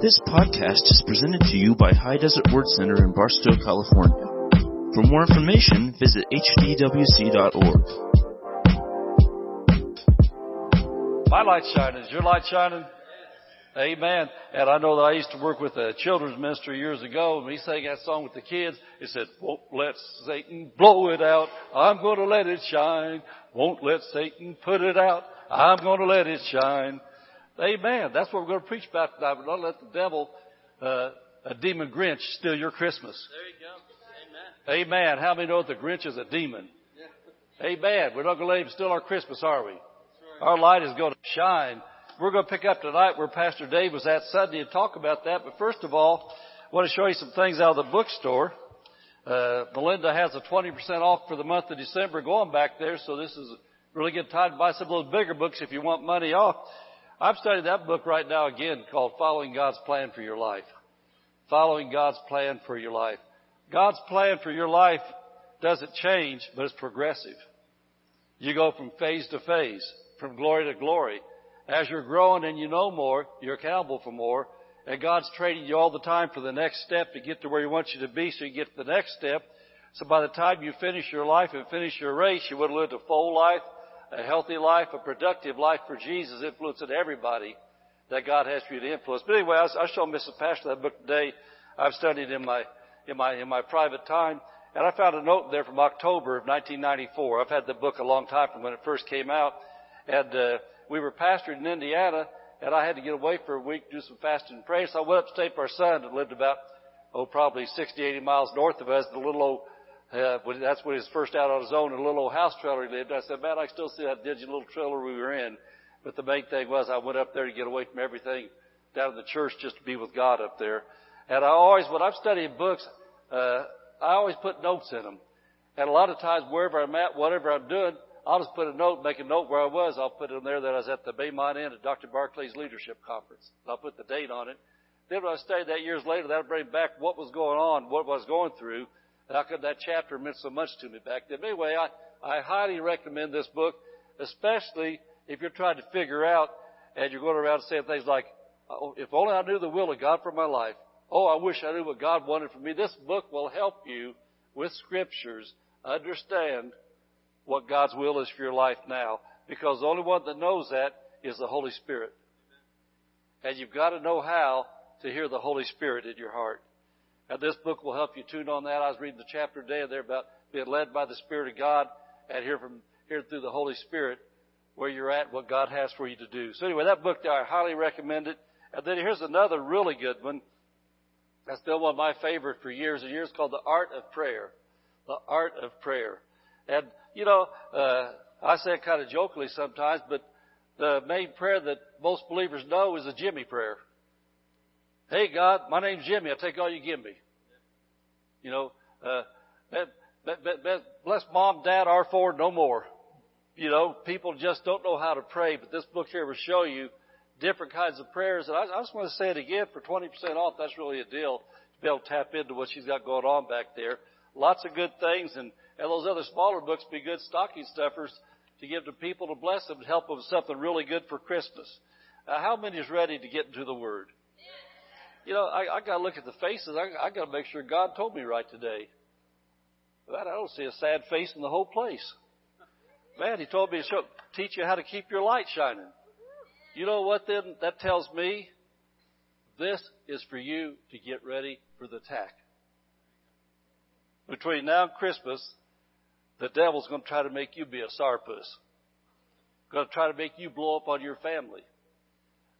This podcast is presented to you by High Desert Word Center in Barstow, California. For more information, visit hdwc.org. My light's shining. Is your light shining? Amen. And I know that I used to work with a children's minister years ago, and we sang that song with the kids. It said, "Won't let Satan blow it out. I'm going to let it shine. Won't let Satan put it out. I'm going to let it shine." Amen. That's what we're going to preach about tonight. But don't let the devil, uh, a demon Grinch, steal your Christmas. There you go. Amen. Amen. How many know that the Grinch is a demon? Yeah. Amen. We're not going to let him steal our Christmas, are we? Our light is going to shine. We're going to pick up tonight where Pastor Dave was at Sunday and talk about that. But first of all, I want to show you some things out of the bookstore. Uh, Melinda has a 20% off for the month of December going back there, so this is a really good time to buy some of those bigger books if you want money off. I'm studying that book right now again called Following God's Plan for Your Life. Following God's Plan for Your Life. God's plan for your life doesn't change, but it's progressive. You go from phase to phase, from glory to glory. As you're growing and you know more, you're accountable for more, and God's training you all the time for the next step to get to where He wants you to be so you get to the next step. So by the time you finish your life and finish your race, you would have lived a full life, a healthy life, a productive life for Jesus, influencing everybody that God has for you to influence. But anyway, I, I showed Mrs. Pastor that book today. I've studied in my in my in my private time, and I found a note there from October of 1994. I've had the book a long time from when it first came out, and uh, we were pastored in Indiana, and I had to get away for a week, do some fasting and prayer. So I went up upstate for our son that lived about oh probably 60, 80 miles north of us, in the little old uh, that's when he was first out on his own in a little old house trailer he lived. I said, man, I still see that dingy little trailer we were in. But the main thing was I went up there to get away from everything down in the church just to be with God up there. And I always, when I'm studying books, uh, I always put notes in them. And a lot of times wherever I'm at, whatever I'm doing, I'll just put a note, make a note where I was. I'll put it in there that I was at the Baymont Inn at Dr. Barclay's leadership conference. I'll put the date on it. Then when I studied that years later, that'll bring back what was going on, what I was going through, how come that chapter meant so much to me back then? Anyway, I, I highly recommend this book, especially if you're trying to figure out and you're going around saying things like, oh, if only I knew the will of God for my life. Oh, I wish I knew what God wanted for me. This book will help you with scriptures understand what God's will is for your life now. Because the only one that knows that is the Holy Spirit. And you've got to know how to hear the Holy Spirit in your heart. And this book will help you tune on that. I was reading the chapter today there about being led by the Spirit of God and hear from hear through the Holy Spirit where you're at, what God has for you to do. So anyway, that book there, I highly recommend it. And then here's another really good one. That's been one of my favorite for years and years called The Art of Prayer. The Art of Prayer. And, you know, uh, I say it kind of jokingly sometimes, but the main prayer that most believers know is a Jimmy prayer. Hey God, my name's Jimmy. I'll take all you give me. You know, uh, bless mom, dad, our four, no more. You know, people just don't know how to pray, but this book here will show you different kinds of prayers. And I, I just want to say it again for 20% off. That's really a deal to be able to tap into what she's got going on back there. Lots of good things and, and those other smaller books be good stocking stuffers to give to people to bless them to help them with something really good for Christmas. Uh, how many is ready to get into the Word? You know, I, I got to look at the faces. I, I got to make sure God told me right today. But I don't see a sad face in the whole place. Man, He told me to show, teach you how to keep your light shining. You know what then that tells me? This is for you to get ready for the attack. Between now and Christmas, the devil's going to try to make you be a sourpuss. Going to try to make you blow up on your family.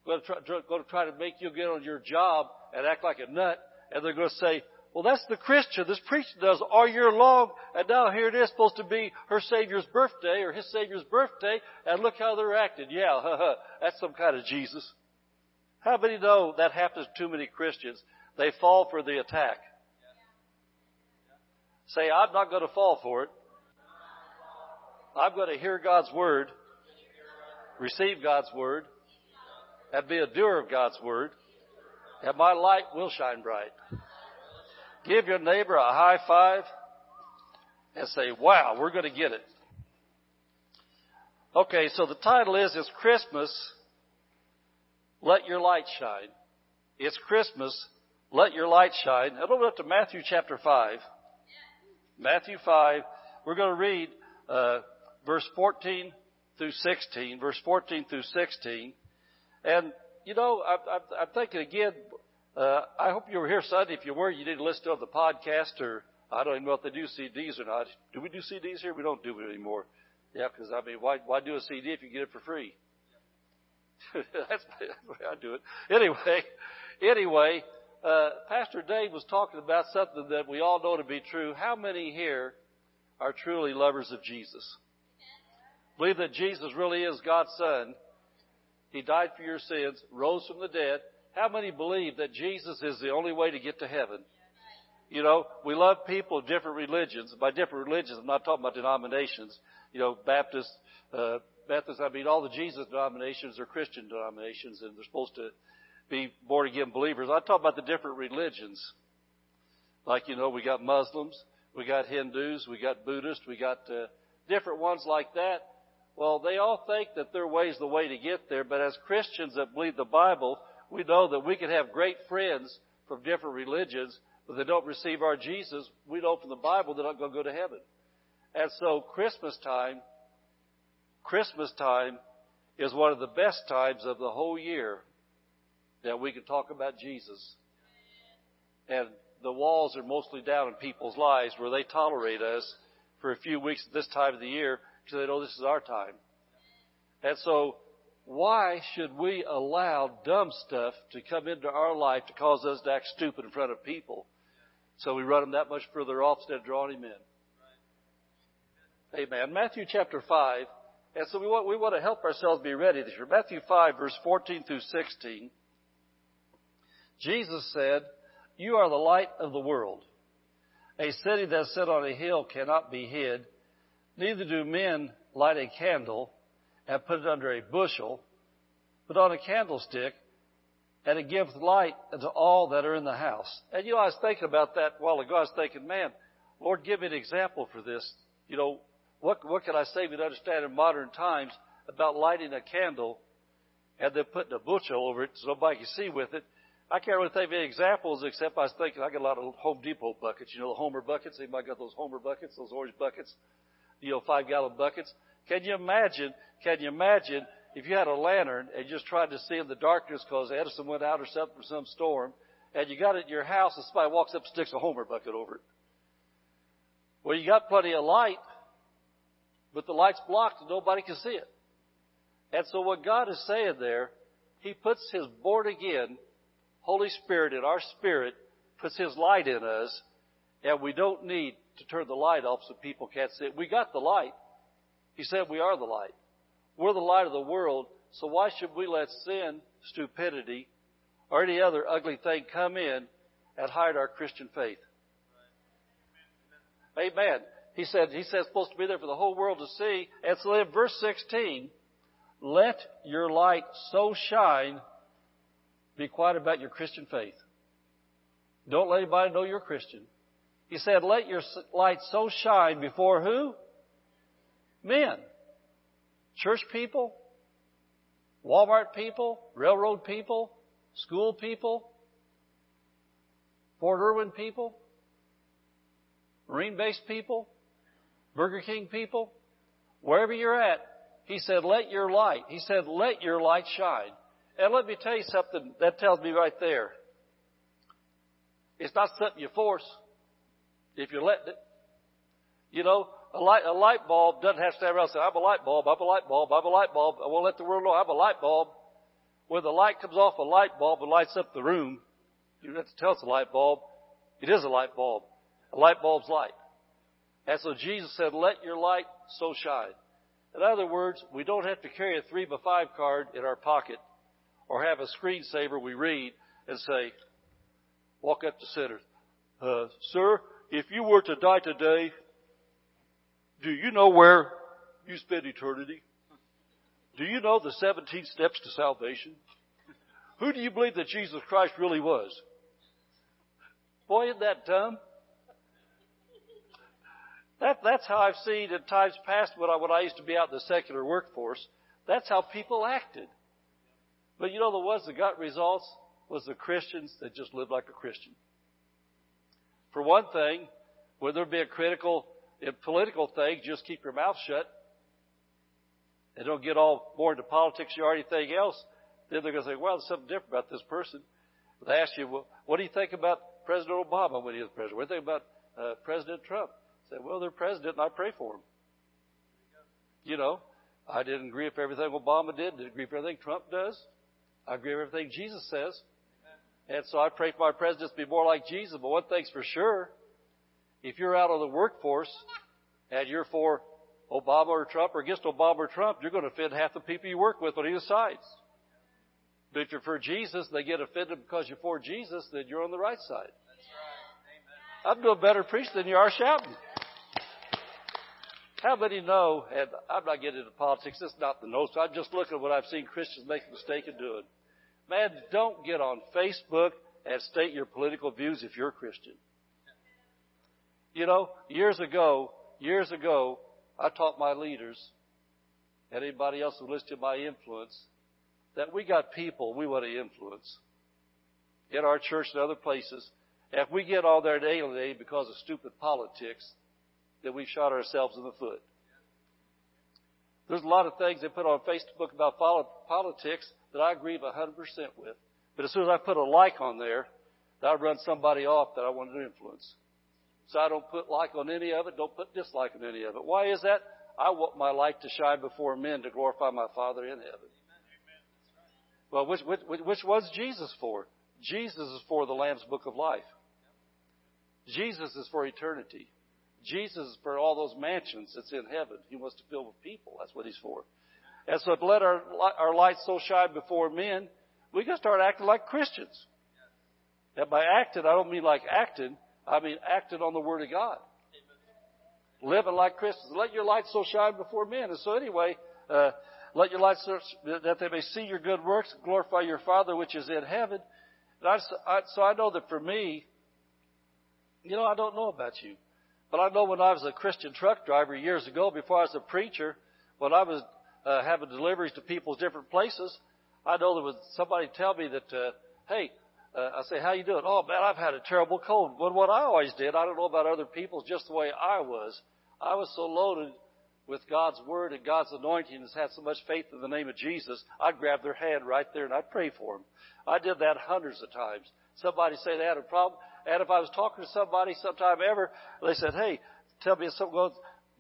Going to try, going to try to make you get on your job and act like a nut, and they're going to say, well, that's the Christian. This preacher does all year long, and now here it is supposed to be her Savior's birthday or his Savior's birthday, and look how they're acting. Yeah, that's some kind of Jesus. How many know that happens to too many Christians? They fall for the attack. Say, I'm not going to fall for it. I'm going to hear God's Word, receive God's Word, and be a doer of God's Word and my light will shine bright. Give your neighbor a high five and say, wow, we're going to get it. Okay, so the title is, it's Christmas. Let your light shine. It's Christmas. Let your light shine. Head over to Matthew chapter 5. Matthew 5. We're going to read uh, verse 14 through 16. Verse 14 through 16. And, you know, I, I, I'm thinking again, uh, I hope you were here Sunday. If you were, you to listen to the podcast or I don't even know if they do CDs or not. Do we do CDs here? We don't do it anymore. Yeah, because I mean, why why do a CD if you get it for free? that's, that's the way I do it. Anyway, anyway, uh, Pastor Dave was talking about something that we all know to be true. How many here are truly lovers of Jesus? Believe that Jesus really is God's Son. He died for your sins, rose from the dead, how many believe that Jesus is the only way to get to heaven? You know, we love people of different religions. By different religions, I'm not talking about denominations. You know, Baptist, uh, Baptists, I mean, all the Jesus denominations are Christian denominations and they're supposed to be born again believers. I talk about the different religions. Like, you know, we got Muslims, we got Hindus, we got Buddhists, we got uh, different ones like that. Well, they all think that their way is the way to get there, but as Christians that believe the Bible, we know that we can have great friends from different religions, but they don't receive our Jesus. We know from the Bible they're not going to go to heaven. And so Christmas time, Christmas time is one of the best times of the whole year that we can talk about Jesus. And the walls are mostly down in people's lives where they tolerate us for a few weeks at this time of the year because they know this is our time. And so why should we allow dumb stuff to come into our life to cause us to act stupid in front of people? So we run them that much further off instead of drawing him in. Amen. Matthew chapter 5. And so we want, we want to help ourselves be ready this year. Matthew 5 verse 14 through 16. Jesus said, You are the light of the world. A city that's set on a hill cannot be hid. Neither do men light a candle and put it under a bushel, but on a candlestick, and it giveth light unto all that are in the house. And you know, I was thinking about that while ago. I was thinking, man, Lord, give me an example for this. You know, what what can I say we understand in modern times about lighting a candle and then putting a bushel over it so nobody can see with it? I can't really think of any examples except I was thinking I got a lot of Home Depot buckets. You know, the Homer buckets. Anybody got those Homer buckets? Those orange buckets? You know, five gallon buckets. Can you imagine? Can you imagine if you had a lantern and just tried to see in the darkness because Edison went out or something for some storm, and you got it in your house and somebody walks up and sticks a Homer bucket over it? Well, you got plenty of light, but the light's blocked and nobody can see it. And so what God is saying there, He puts His born again Holy Spirit in our spirit, puts His light in us, and we don't need to turn the light off so people can't see it. We got the light. He said we are the light. We're the light of the world, so why should we let sin, stupidity, or any other ugly thing come in and hide our Christian faith? Amen. He said, he said it's supposed to be there for the whole world to see. And so in verse 16, let your light so shine, be quiet about your Christian faith. Don't let anybody know you're a Christian. He said, let your light so shine before who? Men. Church people, Walmart people, railroad people, school people, Fort Irwin people, Marine base people, Burger King people, wherever you're at, he said, let your light, he said, let your light shine. And let me tell you something that tells me right there. It's not something you force if you're letting it. You know, a light, a light bulb doesn't have to stand around and say, I'm a light bulb, I'm a light bulb, I'm a light bulb. I won't let the world know I'm a light bulb. When the light comes off a light bulb and lights up the room, you don't have to tell it's a light bulb. It is a light bulb. A light bulb's light. And so Jesus said, let your light so shine. In other words, we don't have to carry a three by five card in our pocket or have a screensaver we read and say, walk up to sinners, uh, sir, if you were to die today, do you know where you spend eternity? Do you know the 17 steps to salvation? Who do you believe that Jesus Christ really was? Boy, isn't that dumb? That, that's how I've seen in times past when I, when I used to be out in the secular workforce. That's how people acted. But you know the ones that got results? was the Christians that just lived like a Christian. For one thing, when there be a critical political thing, just keep your mouth shut and don't get all more into politics or anything else. Then they're going to say, well, there's something different about this person. They ask you, well, what do you think about President Obama when he was president? What do you think about uh, President Trump? I say, well, they're president and I pray for them. You know, I didn't agree with everything Obama did, didn't agree with everything Trump does. I agree with everything Jesus says. And so I pray for my presidents to be more like Jesus. But one thing's for sure, if you're out on the workforce and you're for Obama or Trump or against Obama or Trump, you're going to offend half the people you work with on either sides. But if you're for Jesus, they get offended because you're for Jesus, then you're on the right side. I'm doing better preaching than you are shouting. How many know, and I'm not getting into politics, is not the notes, I'm just looking at what I've seen Christians make a mistake in doing. Man, don't get on Facebook and state your political views if you're a Christian. You know, years ago, years ago, I taught my leaders and anybody else who listened to my influence that we got people we want to influence in our church and other places. If we get all there daily because of stupid politics, then we've shot ourselves in the foot. There's a lot of things they put on Facebook about politics that I agree 100% with. But as soon as I put a like on there, that I run somebody off that I want to influence. So I don't put like on any of it, don't put dislike on any of it. Why is that? I want my light to shine before men to glorify my Father in heaven. Well, which, which, which one's Jesus for? Jesus is for the Lamb's Book of Life. Jesus is for eternity. Jesus for all those mansions that's in heaven. He wants to fill with people. That's what he's for. And so let our, our light so shine before men, we can start acting like Christians. And by acting, I don't mean like acting. I mean acting on the Word of God. Living like Christians. Let your light so shine before men. And so anyway, uh, let your light so that they may see your good works, glorify your Father which is in heaven. I, I, so I know that for me, you know, I don't know about you, but I know when I was a Christian truck driver years ago, before I was a preacher, when I was uh, having deliveries to people's different places, I know there was somebody tell me that, uh, hey, uh, I say, how you doing? Oh man, I've had a terrible cold. But what I always did, I don't know about other people, just the way I was. I was so loaded with God's word and God's anointing and has had so much faith in the name of Jesus, I'd grab their hand right there and I'd pray for them. I did that hundreds of times. Somebody say they had a problem, and if I was talking to somebody sometime ever, they said, "Hey, tell me if something.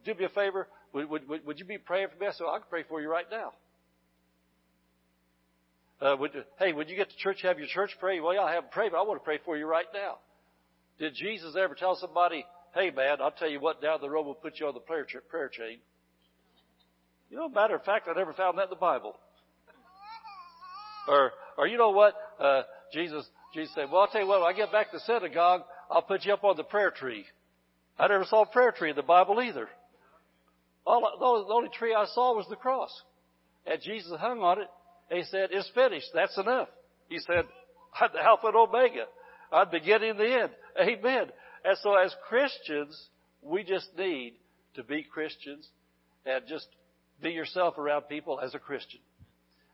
Do me a favor. Would, would, would you be praying for me?" I said, "I can pray for you right now." Uh, would hey, would you get to church, have your church pray? Well, yeah, I haven't prayed, but I want to pray for you right now. Did Jesus ever tell somebody, hey man, I'll tell you what, down the road we'll put you on the prayer, prayer chain? You know, matter of fact, I never found that in the Bible. Or, or you know what? Uh, Jesus, Jesus said, well, I'll tell you what, when I get back to the synagogue, I'll put you up on the prayer tree. I never saw a prayer tree in the Bible either. All, the only tree I saw was the cross. And Jesus hung on it, and he said, it's finished. That's enough. He said, I'm the Alpha and Omega. I'm the beginning and the end. Amen. And so as Christians, we just need to be Christians and just be yourself around people as a Christian.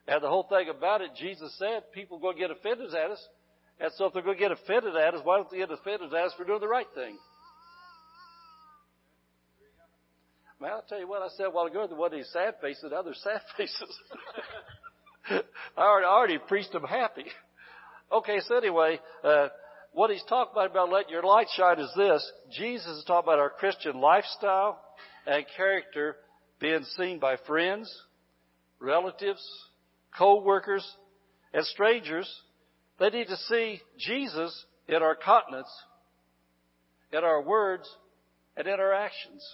And the whole thing about it, Jesus said, people are going to get offended at us. And so if they're going to get offended at us, why don't they get offended at us for doing the right thing? Man, I'll tell you what I said a while ago, there wasn't any sad faces, now there's sad faces. I already, already preached them happy. Okay, so anyway, uh, what he's talking about about letting your light shine is this. Jesus is talking about our Christian lifestyle and character being seen by friends, relatives, co-workers, and strangers. They need to see Jesus in our countenance, in our words, and in our actions.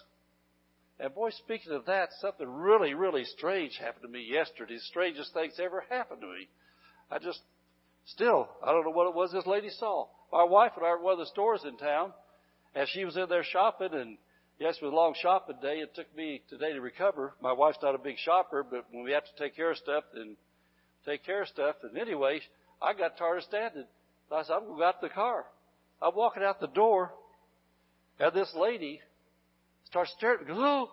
And boy, speaking of that, something really, really strange happened to me yesterday. The strangest things ever happened to me. I just, still, I don't know what it was this lady saw. My wife and I were at one of the stores in town, and she was in there shopping, and yes, it was a long shopping day. It took me today to recover. My wife's not a big shopper, but when we have to take care of stuff, then take care of stuff. And anyway, I got tired of standing. I said, I'm going to go out the car. I'm walking out the door, and this lady starts staring at me, goes, oh,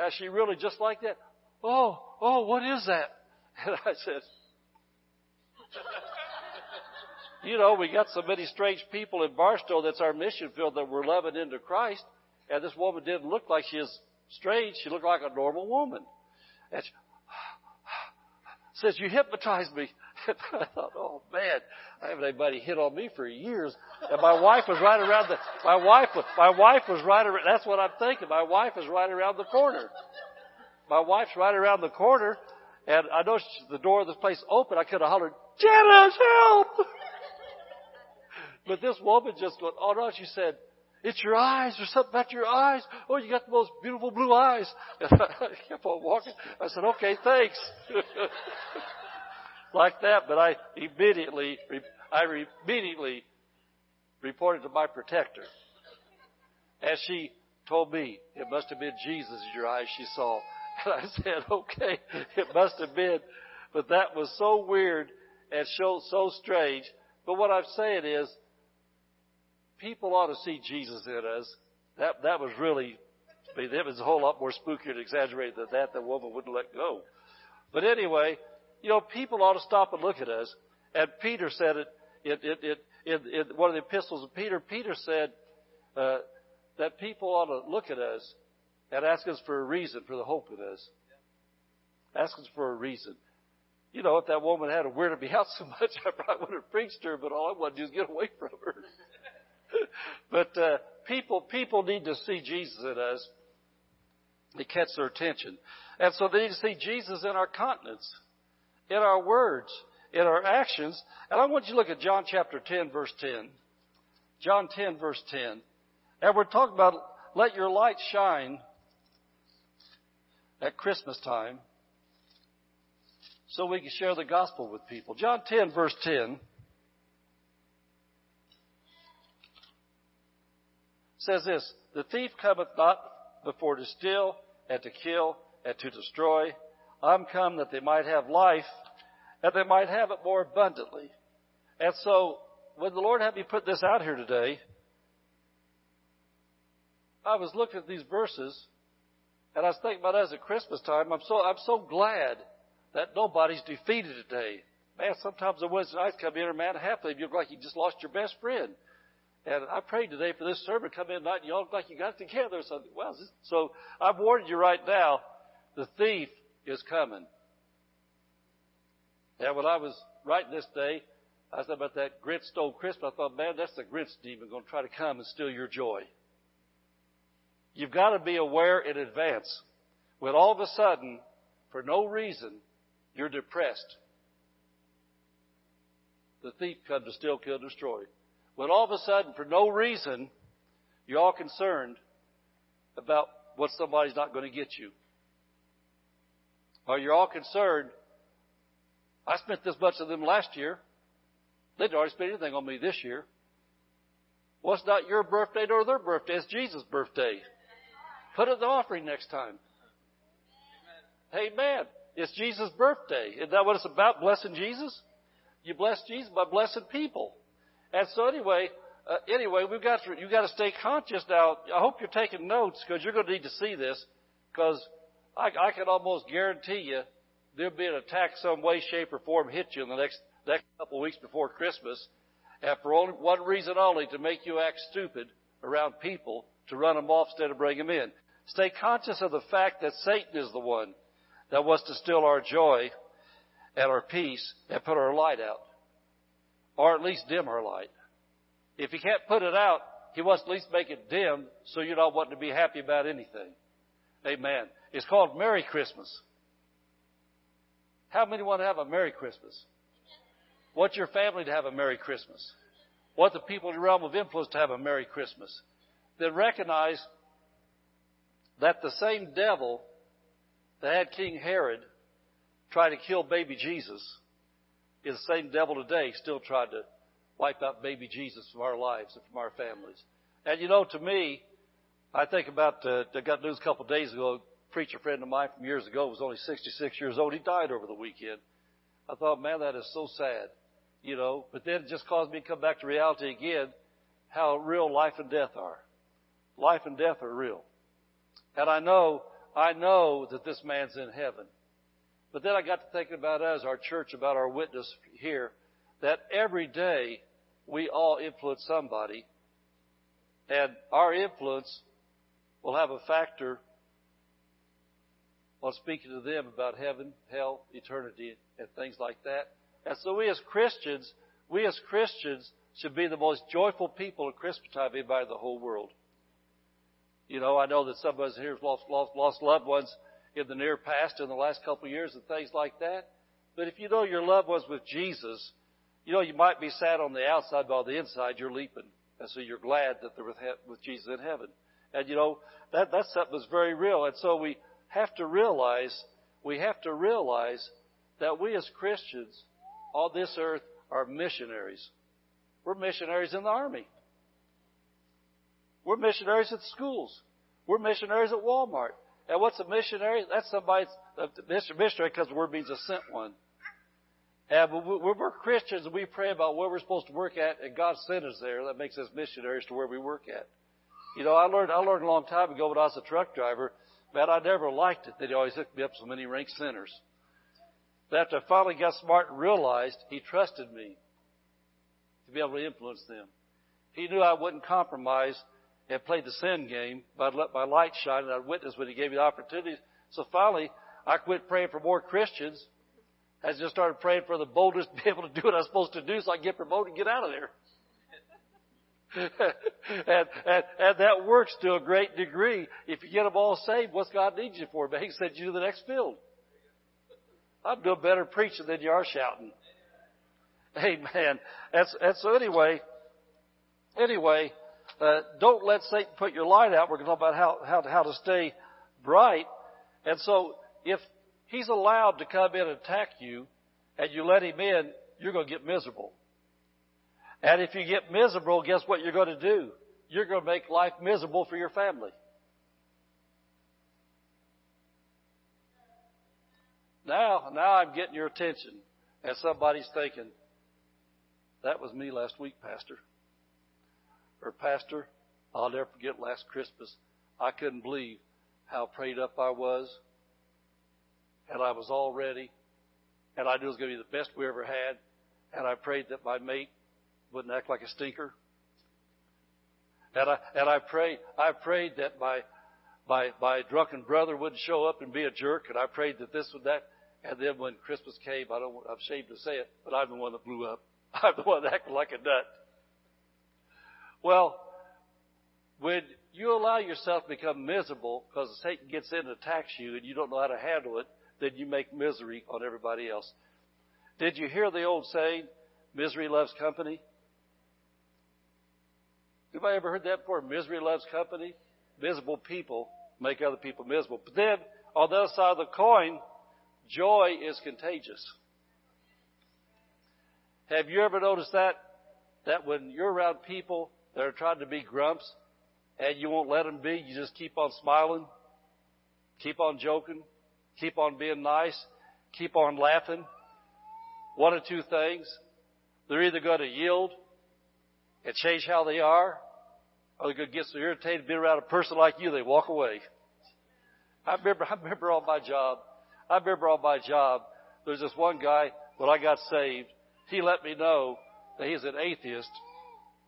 and she really just like that, oh, oh, what is that? And I said, you know, we got so many strange people in Barstow that's our mission field that we're loving into Christ. And this woman didn't look like she was strange. She looked like a normal woman. And she says, you hypnotized me. I thought, oh man, I haven't anybody hit on me for years. And my wife was right around the, my wife was, my wife was right around, that's what I'm thinking. My wife is right around the corner. My wife's right around the corner and I noticed the door of this place open. I could have hollered, Janice, help! but this woman just went, oh no, she said, it's your eyes. There's something about your eyes. Oh, you got the most beautiful blue eyes. And I kept on walking. I said, okay, thanks. Like that, but I immediately, I immediately reported to my protector. As she told me, it must have been Jesus in your eyes she saw. And I said, okay, it must have been. But that was so weird and so, so strange. But what I'm saying is, people ought to see Jesus in us. That, that was really, I mean, it was a whole lot more spooky and exaggerated than that. The woman wouldn't let go. But anyway, you know, people ought to stop and look at us. And Peter said it, it, it, it in, in one of the epistles of Peter. Peter said uh, that people ought to look at us and ask us for a reason for the hope in us. Ask us for a reason. You know, if that woman had weirded me out so much, I probably would have preached her, but all I wanted to do is get away from her. but uh, people people need to see Jesus in us to catch their attention. And so they need to see Jesus in our countenance, in our words, in our actions. And I want you to look at John chapter 10, verse 10. John 10, verse 10. And we're talking about let your light shine at Christmas time so we can share the gospel with people. John 10, verse 10 says this The thief cometh not before to steal, and to kill, and to destroy. I'm come that they might have life, and they might have it more abundantly. And so, when the Lord had me put this out here today, I was looking at these verses and I was thinking about as at Christmas time, I'm so, I'm so glad that nobody's defeated today. Man, sometimes the Wednesday nights come in and man, half of you look like you just lost your best friend. And I prayed today for this sermon come in tonight and you all look like you got together or something. Well, so I've warned you right now, the thief is coming. And when I was writing this day, I said about that Grinch stole Christmas. I thought, man, that's the Grinch demon going to try to come and steal your joy. You've got to be aware in advance. When all of a sudden, for no reason, you're depressed. The thief comes to steal, kill, destroy. When all of a sudden, for no reason, you're all concerned about what somebody's not going to get you. Or you're all concerned, I spent this much of them last year. They didn't already spend anything on me this year. Well, not your birthday nor their birthday. It's Jesus' birthday. Put it the offering next time. Amen. Amen. It's Jesus' birthday. Isn't that what it's about? Blessing Jesus? You bless Jesus by blessing people. And so anyway, uh, anyway, we've got to, you've got to stay conscious now. I hope you're taking notes because you're going to need to see this because I, I can almost guarantee you there'll be an attack some way, shape, or form hit you in the next, next couple of weeks before Christmas. And for only, one reason only, to make you act stupid around people, to run them off instead of bring them in. Stay conscious of the fact that Satan is the one that wants to steal our joy and our peace and put our light out. Or at least dim our light. If he can't put it out, he wants to at least make it dim so you're not wanting to be happy about anything. Amen. It's called Merry Christmas. How many want to have a Merry Christmas? Want your family to have a Merry Christmas? Want the people in the realm of influence to have a Merry Christmas? Then recognize that the same devil that had King Herod try to kill baby Jesus is the same devil today still trying to wipe out baby Jesus from our lives and from our families. And you know, to me, I think about, uh, I got news a couple of days ago, a preacher friend of mine from years ago was only 66 years old. He died over the weekend. I thought, man, that is so sad, you know, but then it just caused me to come back to reality again, how real life and death are. Life and death are real. And I know, I know that this man's in heaven. But then I got to thinking about us, our church, about our witness here, that every day we all influence somebody, and our influence will have a factor on speaking to them about heaven, hell, eternity, and things like that. And so we as Christians, we as Christians should be the most joyful people at Christmas time anybody in the whole world. You know, I know that some of us here have lost, lost, lost loved ones in the near past in the last couple of years and things like that. But if you know your loved ones with Jesus, you know, you might be sad on the outside, but on the inside, you're leaping. And so you're glad that they're with, with Jesus in heaven. And you know, that, that's something that's very real. And so we have to realize, we have to realize that we as Christians on this earth are missionaries. We're missionaries in the army. We're missionaries at schools. We're missionaries at Walmart. And what's a missionary? That's somebody, uh, a missionary because the word means a sent one. And when we're Christians and we pray about where we're supposed to work at, and God sent us there, that makes us missionaries to where we work at. You know, I learned, I learned a long time ago when I was a truck driver, man, I never liked it that he always hooked me up so many rank centers. But after I finally got smart and realized, he trusted me to be able to influence them. He knew I wouldn't compromise and play the sin game, but I'd let my light shine and I'd witness when he gave me the opportunity. So finally, I quit praying for more Christians I just started praying for the boldest to be able to do what I was supposed to do so I get promoted and get out of there. and, and, and that works to a great degree. If you get them all saved, what's God need you for? But He send you to the next field. I'm doing better preaching than you are shouting. Amen. And so anyway, anyway, uh, don't let Satan put your light out. We're going to talk about how, how, how to stay bright. And so if he's allowed to come in and attack you, and you let him in, you're going to get miserable. And if you get miserable, guess what you're going to do? You're going to make life miserable for your family. Now, now I'm getting your attention, and somebody's thinking, that was me last week, Pastor. Or, Pastor, I'll never forget last Christmas. I couldn't believe how prayed up I was and I was all ready, and I knew it was going to be the best we ever had, and I prayed that my mate wouldn't act like a stinker. And I and I prayed I prayed that my my my drunken brother wouldn't show up and be a jerk, and I prayed that this would that. And then when Christmas came, I don't I'm ashamed to say it, but I'm the one that blew up. I'm the one that acted like a nut. Well, when you allow yourself to become miserable because Satan gets in and attacks you and you don't know how to handle it, then you make misery on everybody else. Did you hear the old saying, misery loves company? Anybody ever heard that before? Misery loves company? Miserable people make other people miserable. But then, on the other side of the coin, joy is contagious. Have you ever noticed that? That when you're around people that are trying to be grumps and you won't let them be, you just keep on smiling, keep on joking, keep on being nice, keep on laughing. One of two things. They're either going to yield and change how they are, or they're going to get so irritated being around a person like you, they walk away. I remember, I remember on my job, I remember on my job, there's this one guy, when I got saved, he let me know that he's an atheist.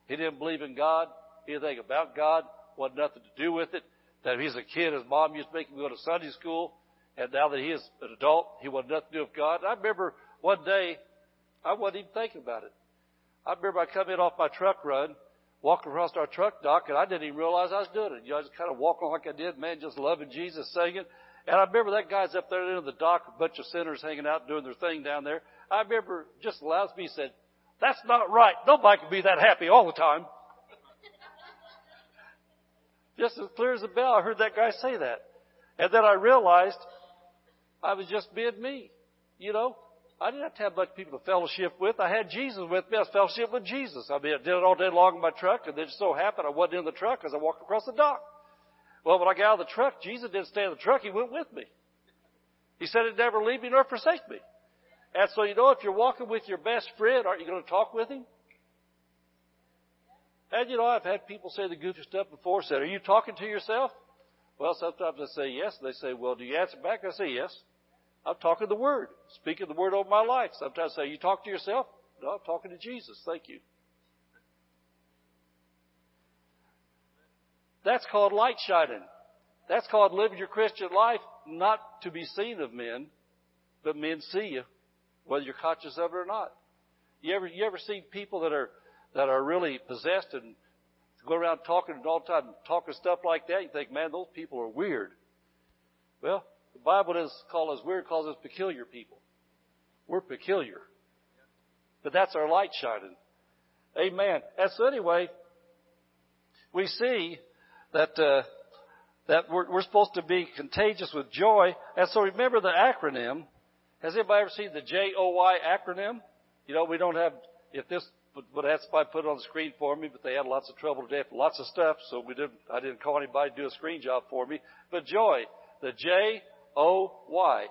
He didn't believe in God, anything about God, wanted nothing to do with it. That he's a kid, his mom used to make him go to Sunday school. And now that he is an adult, he wanted nothing to do with God. I remember one day, I wasn't even thinking about it. I remember I come in off my truck run, walking across our truck dock, and I didn't even realize I was doing it. You know, I just kind of walking like I did, man, just loving Jesus, singing. And I remember that guy's up there in the end of the dock, a bunch of sinners hanging out doing their thing down there. I remember just allows me said, that's not right. Nobody can be that happy all the time. just as clear as a bell, I heard that guy say that. And then I realized I was just being me. You know, I didn't have to have a bunch of people to fellowship with. I had Jesus with me. I was fellowship with Jesus. I mean, I did it all day long in my truck, and then it just so happened I wasn't in the truck as I walked across the dock. Well, when I got out of the truck, Jesus didn't stay in the truck. He went with me. He said he'd never leave me nor forsake me. And so, you know, if you're walking with your best friend, aren't you going to talk with him? And, you know, I've had people say the goofy stuff before. Said, are you talking to yourself? Well, sometimes I say yes. They say, well, do you answer back? I say yes. I'm talking the Word, speaking the Word over my life. Sometimes I say, You talk to yourself? No, I'm talking to Jesus. Thank you. That's called light shining. That's called living your Christian life not to be seen of men, but men see you, whether you're conscious of it or not. You ever you ever see people that are that are really possessed and go around talking all the time, talking stuff like that? You think, man, those people are weird. Well, the Bible doesn't call us weird, calls us peculiar people. We're peculiar. But that's our light shining. Amen. And so anyway, we see that, uh, that we're, we're supposed to be contagious with joy. And so remember the acronym. Has anybody ever seen the J-O-Y acronym? You know, we don't have, if this, but that's why I put it on the screen for me, but they had lots of trouble today for lots of stuff, so we didn't, I didn't call anybody to do a screen job for me. But joy, the J-O-Y.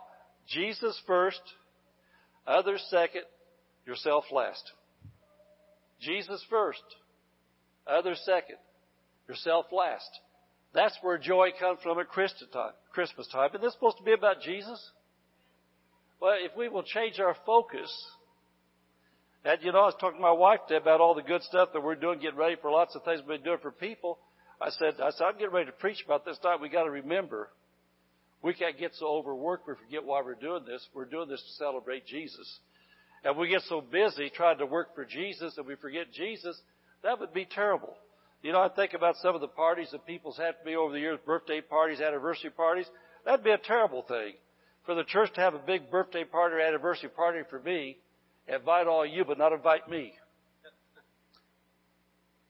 Jesus first, others second, yourself last. Jesus first, others second, yourself last. That's where joy comes from at Christmas time. Christmas time. And this supposed to be about Jesus? Well, if we will change our focus, and you know, I was talking to my wife today about all the good stuff that we're doing, getting ready for lots of things we've been doing for people. I said, I said, I'm getting ready to preach about this time. We got to remember, we can't get so overworked we forget why we're doing this. We're doing this to celebrate Jesus. And we get so busy trying to work for Jesus that we forget Jesus. That would be terrible. You know, I think about some of the parties that people's had to be over the years, birthday parties, anniversary parties. That'd be a terrible thing. For the church to have a big birthday party or anniversary party for me, invite all you, but not invite me.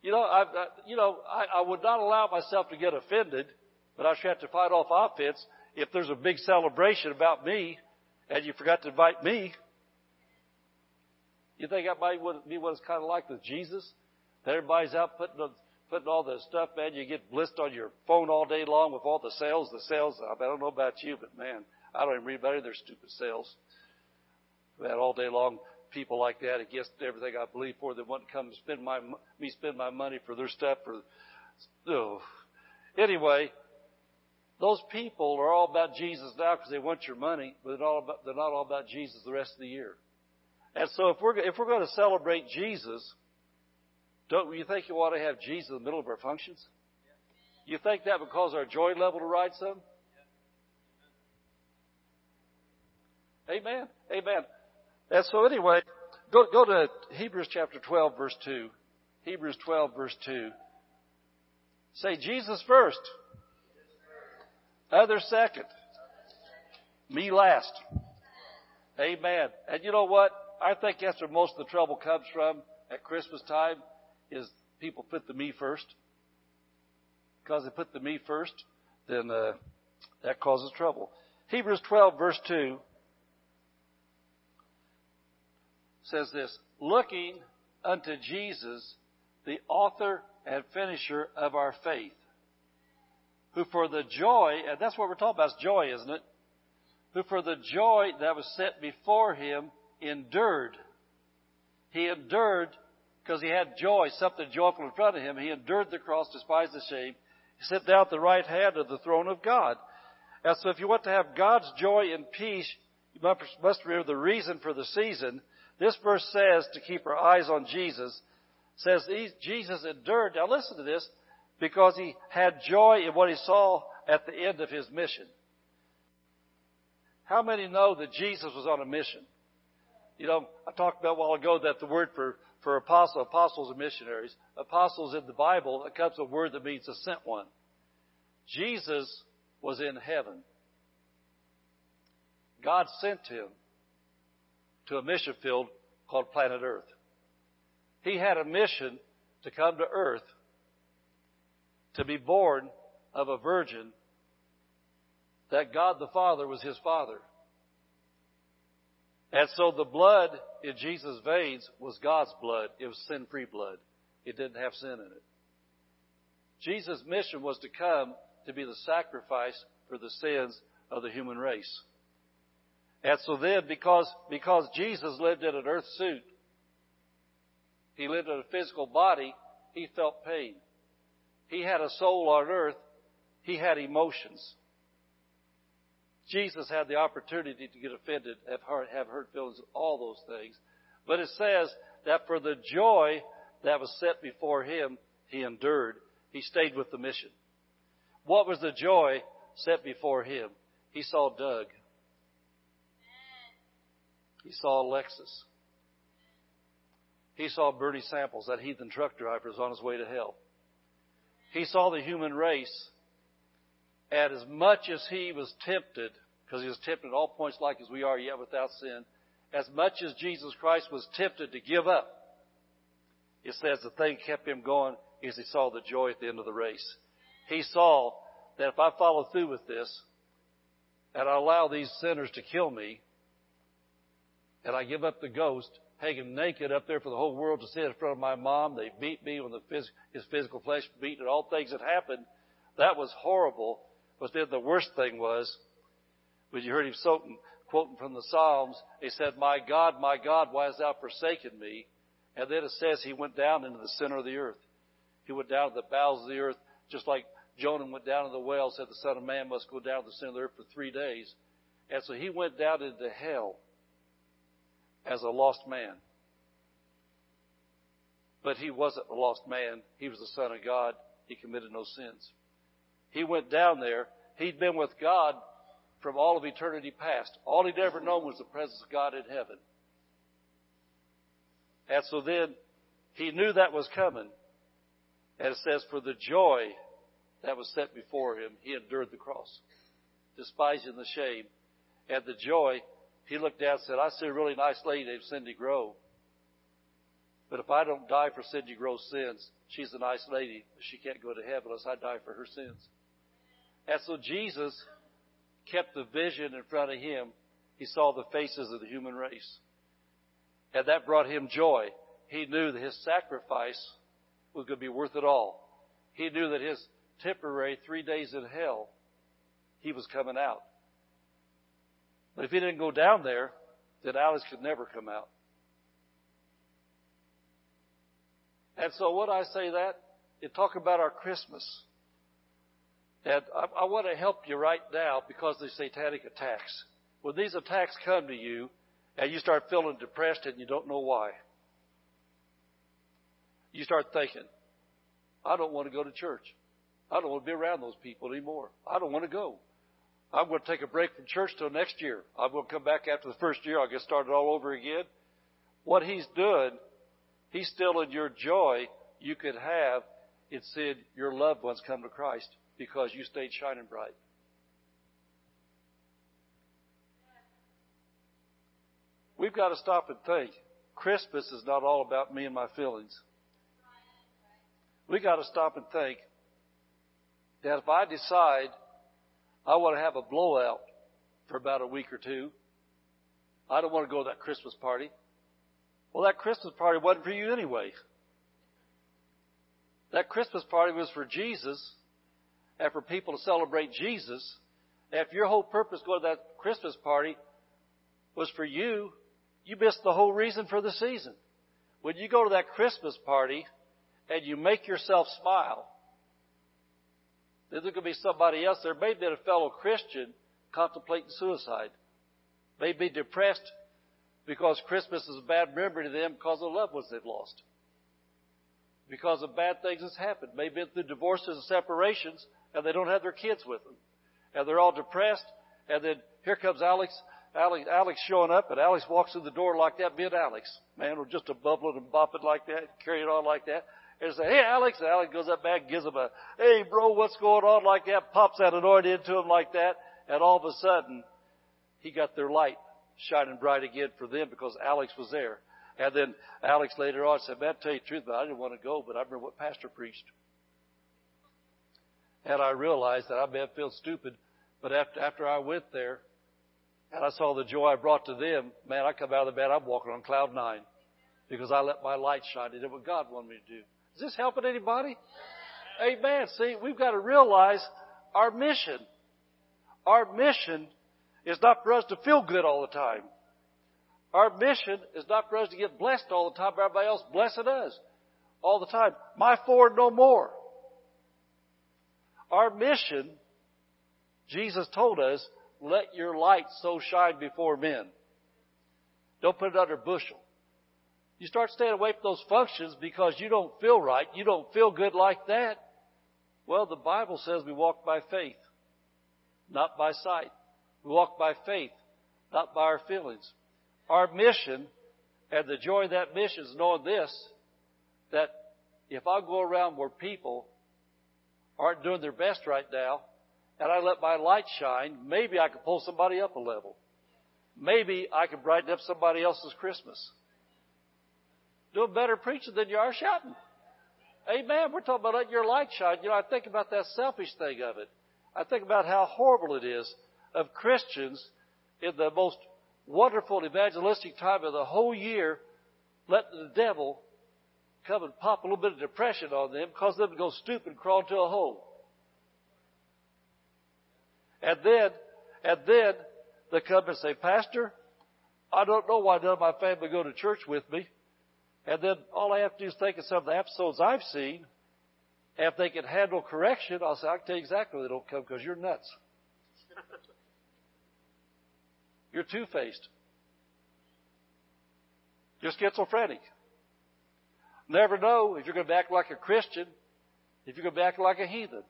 You know, I, I you know, I, I would not allow myself to get offended, but I should have to fight off offense if there's a big celebration about me and you forgot to invite me. You think that might be what it's kind of like with Jesus? That everybody's out putting the, putting all the stuff, man. You get blissed on your phone all day long with all the sales. The sales. I don't know about you, but man, I don't even read about any of their stupid sales. Man, all day long, people like that against everything I believe for. They want to come spend my me spend my money for their stuff. For oh. anyway, those people are all about Jesus now because they want your money, but they're, all about, they're not all about Jesus the rest of the year. And so if we're, if we're going to celebrate Jesus, don't you think you ought to have Jesus in the middle of our functions? You think that would cause our joy level to rise some? Amen. Amen. And so anyway, go, go to Hebrews chapter 12 verse 2. Hebrews 12 verse 2. Say Jesus first. Others second. Me last. Amen. And you know what? I think that's where most of the trouble comes from at Christmas time is people put the me first. Because they put the me first, then uh, that causes trouble. Hebrews 12 verse 2 says this, looking unto Jesus, the author and finisher of our faith, who for the joy, and that's what we're talking about, is joy, isn't it? Who for the joy that was set before him endured. He endured because he had joy, something joyful in front of him. He endured the cross, despised the shame. He sat down at the right hand of the throne of God. And so if you want to have God's joy and peace, you must remember the reason for the season. This verse says to keep our eyes on Jesus. Says Jesus endured. Now listen to this. Because he had joy in what he saw at the end of his mission. How many know that Jesus was on a mission? You know, I talked about a while ago that the word for, for apostle, apostles and missionaries, apostles in the Bible, it comes a word that means a sent one. Jesus was in heaven. God sent him to a mission field called planet Earth. He had a mission to come to Earth to be born of a virgin that God the Father was his father. And so the blood in Jesus' veins was God's blood. It was sin-free blood. It didn't have sin in it. Jesus' mission was to come to be the sacrifice for the sins of the human race. And so then, because, because Jesus lived in an earth suit, he lived in a physical body, he felt pain. He had a soul on earth, he had emotions. Jesus had the opportunity to get offended, have hurt, have hurt feelings, all those things. But it says that for the joy that was set before him, he endured. He stayed with the mission. What was the joy set before him? He saw Doug. He saw Alexis. He saw Bertie Samples, that heathen truck driver, is on his way to hell. He saw the human race. And as much as he was tempted, because he was tempted at all points like as we are, yet without sin, as much as Jesus Christ was tempted to give up, it says the thing kept him going is he saw the joy at the end of the race. He saw that if I follow through with this, and I allow these sinners to kill me, and I give up the ghost, hanging naked up there for the whole world to see in front of my mom. They beat me when the phys- his physical flesh beat and all things that happened. That was horrible. But then the worst thing was, when you heard him quoting, quoting from the Psalms, he said, My God, my God, why hast thou forsaken me? And then it says he went down into the center of the earth. He went down to the bowels of the earth, just like Jonah went down to the well, said the Son of Man must go down to the center of the earth for three days. And so he went down into hell as a lost man. But he wasn't a lost man. He was the Son of God. He committed no sins. He went down there. He'd been with God from all of eternity past. All he'd ever known was the presence of God in heaven. And so then he knew that was coming. And it says, for the joy that was set before him, he endured the cross, despising the shame. And the joy, he looked down and said, I see a really nice lady named Cindy Grove. But if I don't die for Cindy Grove's sins, she's a nice lady, but she can't go to heaven unless I die for her sins. And so Jesus kept the vision in front of him. He saw the faces of the human race. And that brought him joy. He knew that his sacrifice was going to be worth it all. He knew that his temporary three days in hell, he was coming out. But if he didn't go down there, then Alice could never come out. And so what I say that, you talk about our Christmas. And I, I want to help you right now because of the satanic attacks. When these attacks come to you and you start feeling depressed and you don't know why, you start thinking, I don't want to go to church. I don't want to be around those people anymore. I don't want to go. I'm going to take a break from church till next year. I'm going to come back after the first year. I'll get started all over again. What he's doing, he's still in your joy you could have in seeing your loved ones come to Christ because you stayed shining bright. We've got to stop and think. Christmas is not all about me and my feelings. We got to stop and think that if I decide I want to have a blowout for about a week or two, I don't want to go to that Christmas party. Well, that Christmas party wasn't for you anyway. That Christmas party was for Jesus and for people to celebrate Jesus. And if your whole purpose going to that Christmas party was for you, you missed the whole reason for the season. When you go to that Christmas party and you make yourself smile, then there could be somebody else there, maybe a fellow Christian contemplating suicide. Maybe depressed because Christmas is a bad memory to them because of loved ones they've lost. Because of bad things that's happened. Maybe through divorces and separations and they don't have their kids with them. And they're all depressed. And then here comes Alex, Alex, Alex showing up, and Alex walks in the door like that, being Alex. Man, we're just a bubbling and bopping like that, carrying on like that. And say, hey Alex, and Alex goes up back and gives him a, hey bro, what's going on like that, pops that anointing into him like that, and all of a sudden, he got their light shining bright again for them because Alex was there. And then Alex later on said, man, I tell you the truth, but I didn't want to go, but I remember what Pastor preached. And I realized that I may have felt stupid, but after, after I went there and I saw the joy I brought to them, man, I come out of the bed, I'm walking on cloud nine because I let my light shine. It did what God wanted me to do. Is this helping anybody? Amen. See, we've got to realize our mission. Our mission is not for us to feel good all the time. Our mission is not for us to get blessed all the time by everybody else blessing us all the time. My Ford no more. Our mission, Jesus told us, let your light so shine before men. Don't put it under a bushel. You start staying away from those functions because you don't feel right, you don't feel good like that. Well, the Bible says we walk by faith, not by sight. We walk by faith, not by our feelings. Our mission and the joy of that mission is knowing this, that if I go around where people aren't doing their best right now, and I let my light shine, maybe I could pull somebody up a level. Maybe I could brighten up somebody else's Christmas. Doing better preaching than you are shouting. Amen. We're talking about letting your light shine. You know, I think about that selfish thing of it. I think about how horrible it is of Christians in the most wonderful evangelistic time of the whole year letting the devil come and pop a little bit of depression on them, cause them to go stupid and crawl into a hole. And then, and then they come and say, Pastor, I don't know why none of my family go to church with me. And then all I have to do is think of some of the episodes I've seen. And if they can handle correction, I'll say, I can tell you exactly they don't come because you're nuts. you're two-faced. You're schizophrenic. Never know if you're going to act like a Christian, if you're going to act like a heathen.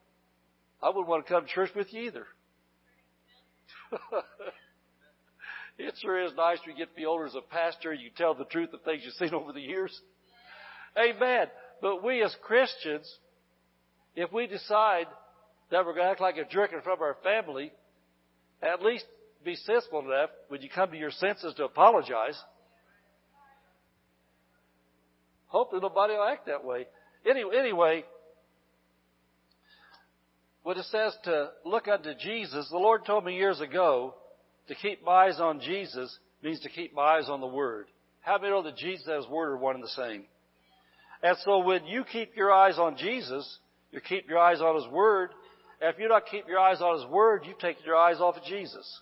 I wouldn't want to come to church with you either. it sure is nice when you get to be older as a pastor. You tell the truth of things you've seen over the years. Amen. But we as Christians, if we decide that we're going to act like a jerk in front of our family, at least be sensible enough when you come to your senses to apologize. Hopefully nobody will act that way. Anyway, anyway, when it says to look unto Jesus, the Lord told me years ago to keep eyes on Jesus means to keep eyes on the Word. How many know that Jesus and His Word are one and the same? And so when you keep your eyes on Jesus, you keep your eyes on His Word. And if you don't keep your eyes on His Word, you've taken your eyes off of Jesus.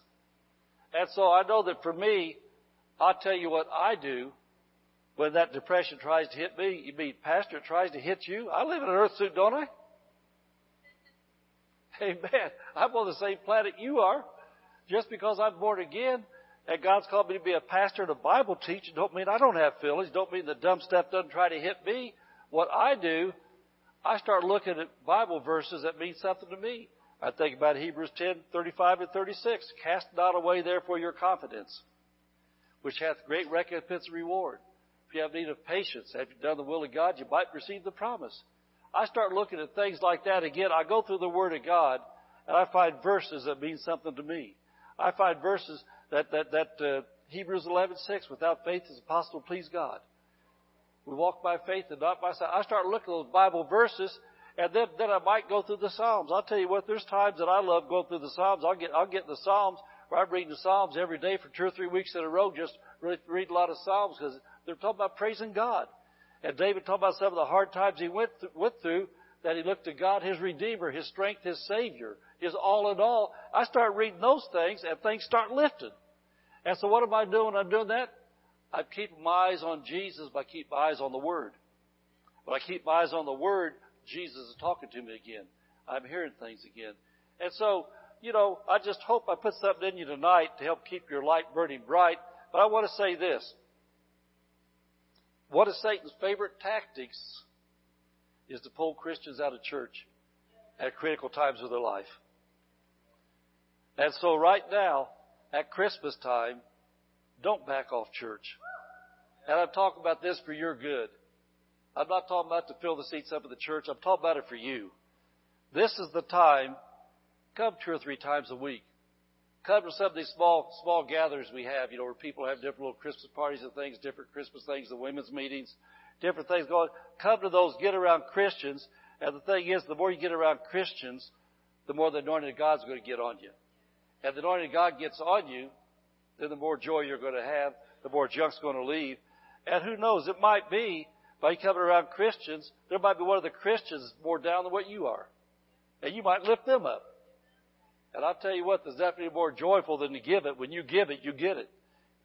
And so I know that for me, I'll tell you what I do when that depression tries to hit me. You mean, Pastor, it tries to hit you? I live in an earth suit, don't I? Amen. I'm on the same planet you are. Just because I'm born again and God's called me to be a pastor and a Bible teacher don't mean I don't have feelings. Don't mean the dumb stuff doesn't try to hit me. What I do, I start looking at Bible verses that mean something to me. I think about Hebrews 10, 35 and 36. Cast not away therefore your confidence, which hath great recompense and reward. If you have need of patience, have you done the will of God, you might receive the promise. I start looking at things like that again. I go through the Word of God and I find verses that mean something to me. I find verses that, that, that, uh, Hebrews 11:6, without faith is impossible to please God. We walk by faith and not by sight. I start looking at those Bible verses and then, then I might go through the Psalms. I'll tell you what, there's times that I love going through the Psalms. I'll get, I'll get the Psalms where I'm reading the Psalms every day for two or three weeks in a row, just read, read a lot of Psalms because they're talking about praising God. And David talked about some of the hard times he went, th- went through, that he looked to God, his Redeemer, his strength, his Savior, his all in all. I start reading those things and things start lifting. And so what am I doing? I'm doing that. I keep my eyes on Jesus by keep my eyes on the Word. When I keep my eyes on the Word, Jesus is talking to me again. I'm hearing things again. And so, you know, I just hope I put something in you tonight to help keep your light burning bright. But I want to say this. One of Satan's favorite tactics is to pull Christians out of church at critical times of their life. And so right now, at Christmas time, don't back off church. And I'm talking about this for your good. I'm not talking about to fill the seats up at the church. I'm talking about it for you. This is the time. Come two or three times a week. Come to some of these small, small gatherings we have, you know, where people have different little Christmas parties and things, different Christmas things, the women's meetings, different things going. Come to those, get around Christians. And the thing is, the more you get around Christians, the more the anointing of God's going to get on you. And the anointing of God gets on you, then the more joy you're going to have, the more junk's going to leave. And who knows, it might be by coming around Christians, there might be one of the Christians more down than what you are. And you might lift them up. And I'll tell you what, there's definitely more joyful than to give it. When you give it, you get it.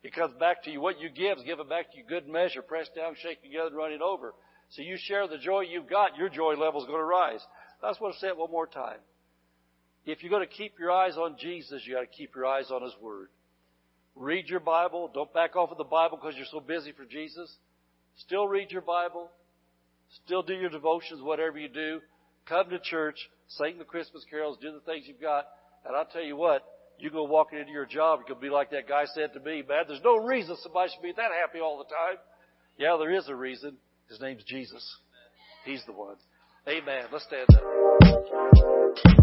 It comes back to you. What you give is given back to you good measure, pressed down, shaken together, and running over. So you share the joy you've got, your joy level is going to rise. That's what I say it one more time. If you're going to keep your eyes on Jesus, you got to keep your eyes on His Word. Read your Bible. Don't back off of the Bible because you're so busy for Jesus. Still read your Bible. Still do your devotions, whatever you do. come to church, sing the Christmas carols, do the things you've got, and I'll tell you what, you go walking into your job, you could be like that guy said to me, man, there's no reason somebody should be that happy all the time. Yeah, there is a reason. His name's Jesus. He's the one. Amen. Let's stand up.